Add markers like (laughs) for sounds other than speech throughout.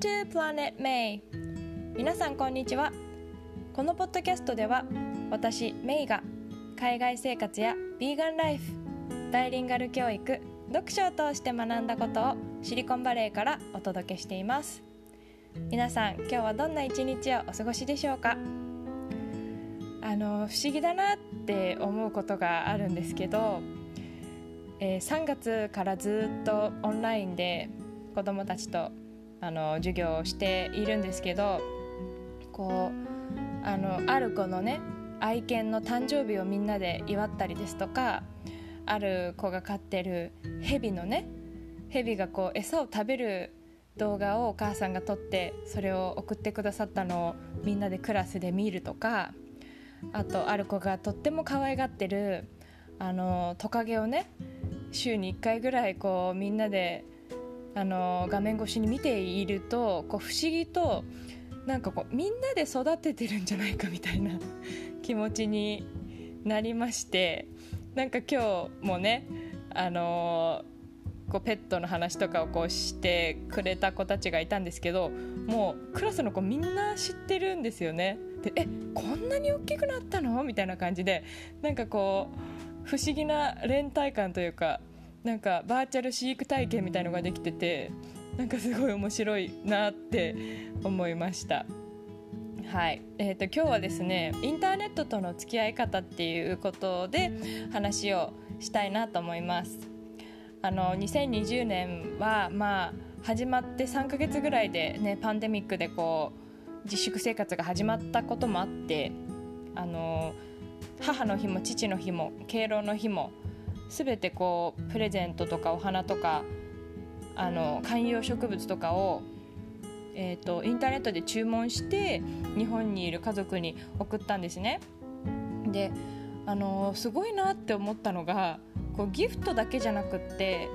to Planet May. 皆さんこんにちは。このポッドキャストでは私メイが海外生活やビーガンライフバイリンガル教育読書を通して学んだことをシリコンバレーからお届けしています。皆さん今日はどんな一日をお過ごしでしょうか？あの不思議だなって思うことがあるんですけど、えー、3月からずっとオンラインで子どもたちとあの授業をしているんですけどこうあのある子のね愛犬の誕生日をみんなで祝ったりですとかある子が飼ってるヘビのねヘビがこう餌を食べる動画をお母さんが撮ってそれを送ってくださったのをみんなでクラスで見るとかあとある子がとっても可愛がってるあのトカゲをね週に1回ぐらいこうみんなであの画面越しに見ているとこう不思議となんかこうみんなで育ててるんじゃないかみたいな (laughs) 気持ちになりましてなんか今日もねあのこうペットの話とかをこうしてくれた子たちがいたんですけどもうクラスの子みんな知ってるんですよね。でえこんなに大きくなったの？みたいな感じでなんかこう不思議な連帯感というかなんかバーチャル飼育体験みたいのができててなんかすごい面白いなって思いました。はい、えーと、今日はですねインターネットとの付き合い方っていうことで話をしたいなと思います。あの2020年はまあ始まって3ヶ月ぐらいでねパンデミックでこう自粛生活が始まったこともあってあの母の日も父の日も敬老の日も全てこうプレゼントとかお花とかあの観葉植物とかを、えーと、インターネットで注文して日本にいる家族に送ったんですね。であのすごいなって思ったのがこうギフトだけじゃなくって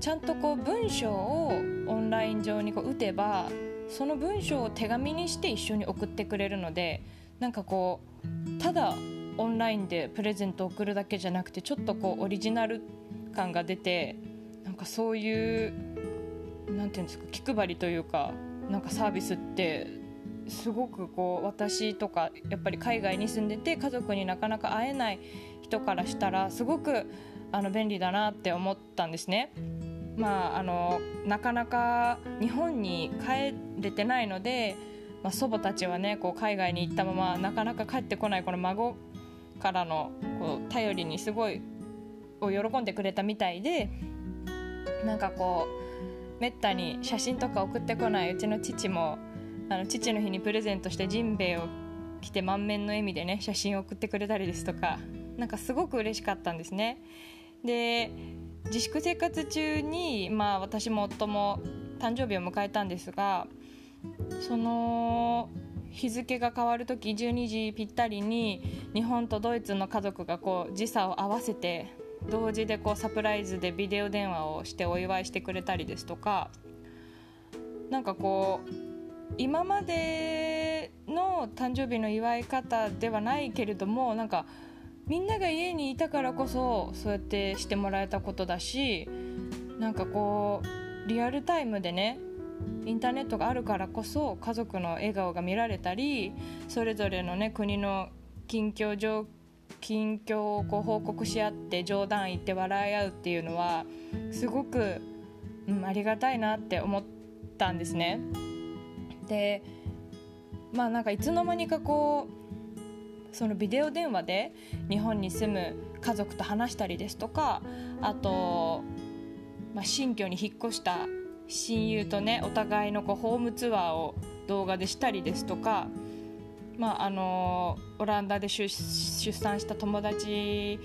ちゃんとこう文章をオンライン上にこう打てばその文章を手紙にして一緒に送ってくれるのでなんかこうただオンラインでプレゼントを送るだけじゃなくてちょっとこうオリジナル感が出てなんかそういうなんていうんですか気配りというかなんかサービスってすごくこう私とかやっぱり海外に住んでて家族になかなか会えない人からしたらすごくあの便利だなって思ったんですね。まあ、あのなかなか日本に帰れてないので、まあ、祖母たちはねこう海外に行ったままなかなか帰ってこないこの孫からのこう頼りにすごいを喜んでくれたみたいでなんかこうめったに写真とか送ってこないうちの父もあの父の日にプレゼントしてジンベエを着て満面の笑みでね写真を送ってくれたりですとかなんかすごく嬉しかったんですね。で自粛生活中に、まあ、私も夫も誕生日を迎えたんですがその日付が変わる時12時ぴったりに日本とドイツの家族がこう時差を合わせて同時でこうサプライズでビデオ電話をしてお祝いしてくれたりですとかなんかこう今までの誕生日の祝い方ではないけれどもなんかみんなが家にいたからこそそうやってしてもらえたことだしなんかこうリアルタイムでねインターネットがあるからこそ家族の笑顔が見られたりそれぞれの、ね、国の近況状近況をこう報告し合って冗談言って笑い合うっていうのはすごく、うん、ありがたいなって思ったんですね。でまあなんかいつの間にかこうそのビデオ電話で日本に住む家族と話したりですとかあと、まあ、新居に引っ越した親友とねお互いのこうホームツアーを動画でしたりですとか、まあ、あのオランダで出産した友達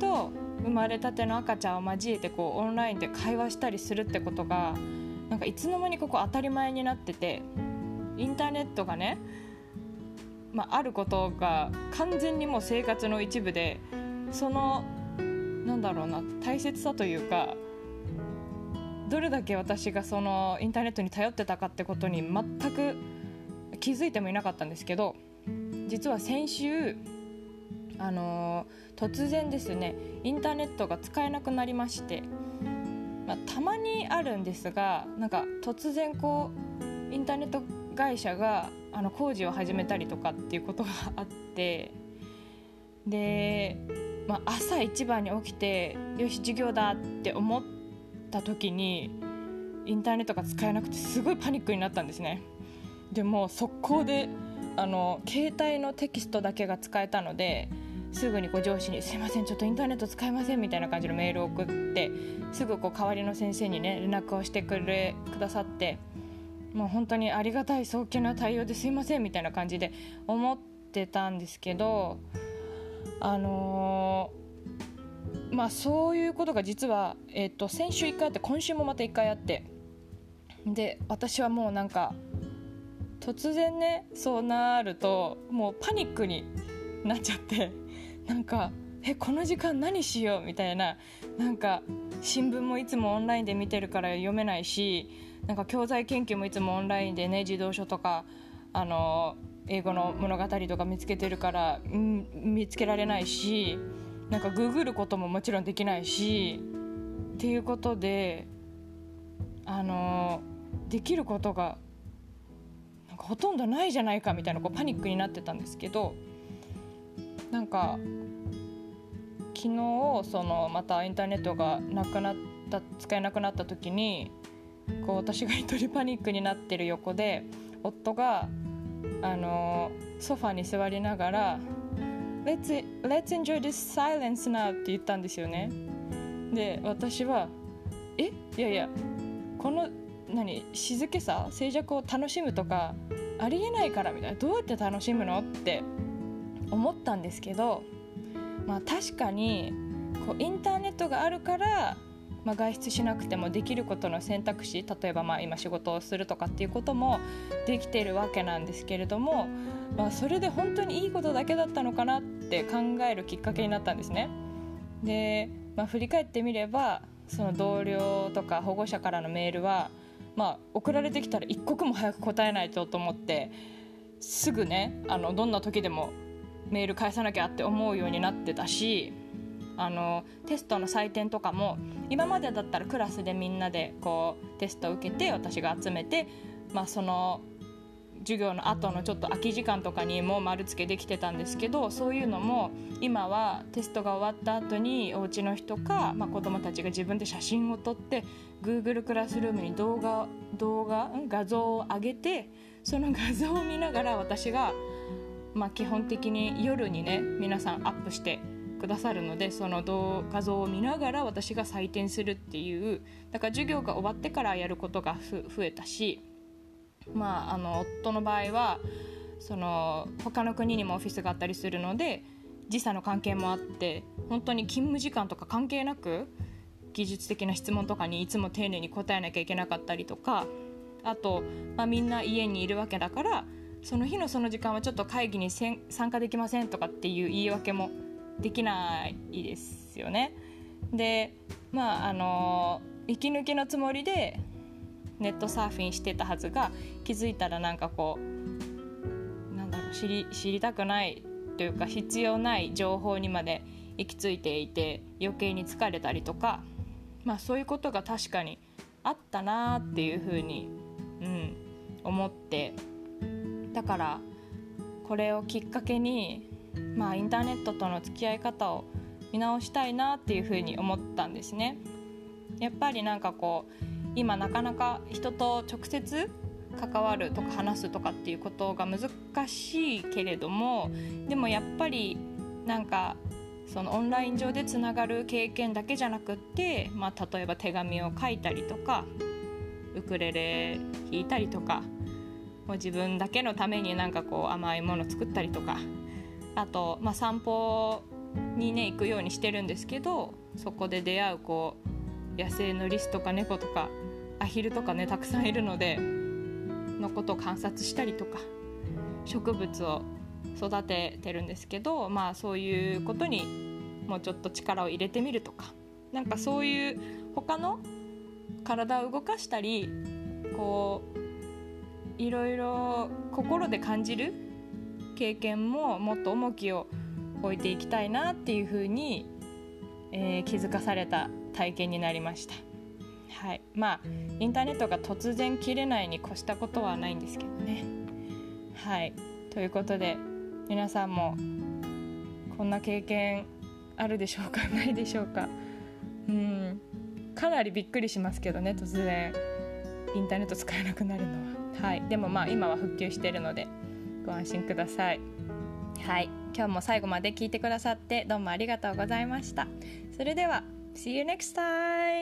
と生まれたての赤ちゃんを交えてこうオンラインで会話したりするってことがなんかいつの間にかこ当たり前になっててインターネットがね、まあ、あることが完全にもう生活の一部でそのなんだろうな大切さというかどれだけ私がそのインターネットに頼ってたかってことに全く気づいてもいなかったんですけど実は先週あの、突然ですねインターネットが使えなくなりまして、まあ、たまにあるんですがなんか突然こうインターネット会社があの工事を始めたりとかっていうことがあってで、まあ、朝一番に起きてよし授業だって思った時にインターネットが使えなくてすごいパニックになったんですね。でも速攻であの携帯のテキストだけが使えたのですぐにこう上司に「すいませんちょっとインターネット使えません」みたいな感じのメールを送ってすぐこう代わりの先生にね連絡をしてくれくださってもう本当にありがたい早急な対応ですいませんみたいな感じで思ってたんですけどあのー、まあそういうことが実は、えー、と先週1回あって今週もまた1回あって。で私はもうなんか突然ねそうなるともうパニックになっちゃってなんかえこの時間何しよう？みたいななんか新聞もいつもオンラインで見てるから読めないしなんか教材研究もいつもオンラインでね児童書とかあの英語の物語とか見つけてるから、見つけられないしなんかググることももちろんできないしっていうことであのできることがなんかほとんどないじゃないかみたいなこうパニックになってたんですけどなんか昨日そのまたインターネットがなくなった使えなくなった時にこう私が一人パニックになってる横で夫があのソファに座りながら「Let's, let's enjoy this silence now」って言ったんですよね。で私は「え？いやいやこの何？静けさ？静寂を楽しむとかありえないから」みたいな。どうやって楽しむの？って思ったんですけどまあ確かにこうインターネットがあるからまあ、外出しなくてもできることの選択肢例えばまあ今仕事をするとかっていうこともできてるわけなんですけれども、まあ、それで本当にいいことだけだったのかなって考えるきっかけになったんですね。で、まあ、振り返ってみればその同僚とか保護者からのメールは、まあ、送られてきたら一刻も早く答えないとと思ってすぐねあのどんな時でもメール返さなきゃって思うようになってたしあのテストの採点とかも今までだったらクラスでみんなでこうテストを受けて私が集めて、まあ、その授業の後のちょっと空き時間とかにも丸付けできてたんですけどそういうのも今はテストが終わった後にお家の人か、まあ、子どもたちが自分で写真を撮って Google クラスルームに動画動画画像を上げてその画像を見ながら私が、まあ、基本的に夜にね皆さんアップしてくださるのでその画像を見ながら私が採点するっていうだから授業が終わってからやることが増えたしまああの夫の場合はその他の国にもオフィスがあったりするので時差の関係もあって本当に勤務時間とか関係なく技術的な質問とかにいつも丁寧に答えなきゃいけなかったりとかあと、まあ、みんな家にいるわけだからその日のその時間はちょっと会議に参加できませんとかっていう言い訳もできないですよね。でまああの息抜きのつもりでネットサーフィンしてたはずが気づいたらなんかこうなんだろう知り知りたくないというか必要ない情報にまで行き着いていて余計に疲れたりとか、まあ、そういうことが確かにあったなっていうふうに、うん、思ってだからこれをきっかけにまあ、インターネットとの付き合い方を見直したいなっていうふうに思ったんですね。やっぱりなんかこう今なかなか人と直接関わるとか話すとかっていうことが難しいけれどもでもやっぱりなんかそのオンライン上でつながる経験だけじゃなくって、まあ、例えば手紙を書いたりとかウクレレ弾いたりとかもう自分だけのためになんかこう甘いもの作ったりとかあと、まあ、散歩にね行くようにしてるんですけどそこで出会うこう野生のリスとか猫とかアヒルとかねたくさんいるのでのことを観察したりとか植物を育ててるんですけどまあそういうことにもうちょっと力を入れてみるとかなんかそういう他の体を動かしたりこういろいろ心で感じる経験ももっと重きを置いていきたいなっていうふうに、えー、気づかされた体験になりました。はい。まあインターネットが突然切れないに越したことはないんですけどね。はい。ということで皆さんもこんな経験あるでしょうか？(laughs) ないでしょうか？うん。かなりびっくりしますけどね突然。インターネット使えなくなるのは。はい。でもまあ今は復旧してるので。ご安心ください。はい。今日も最後まで聞いてくださってどうもありがとうございました。それでは See you next time!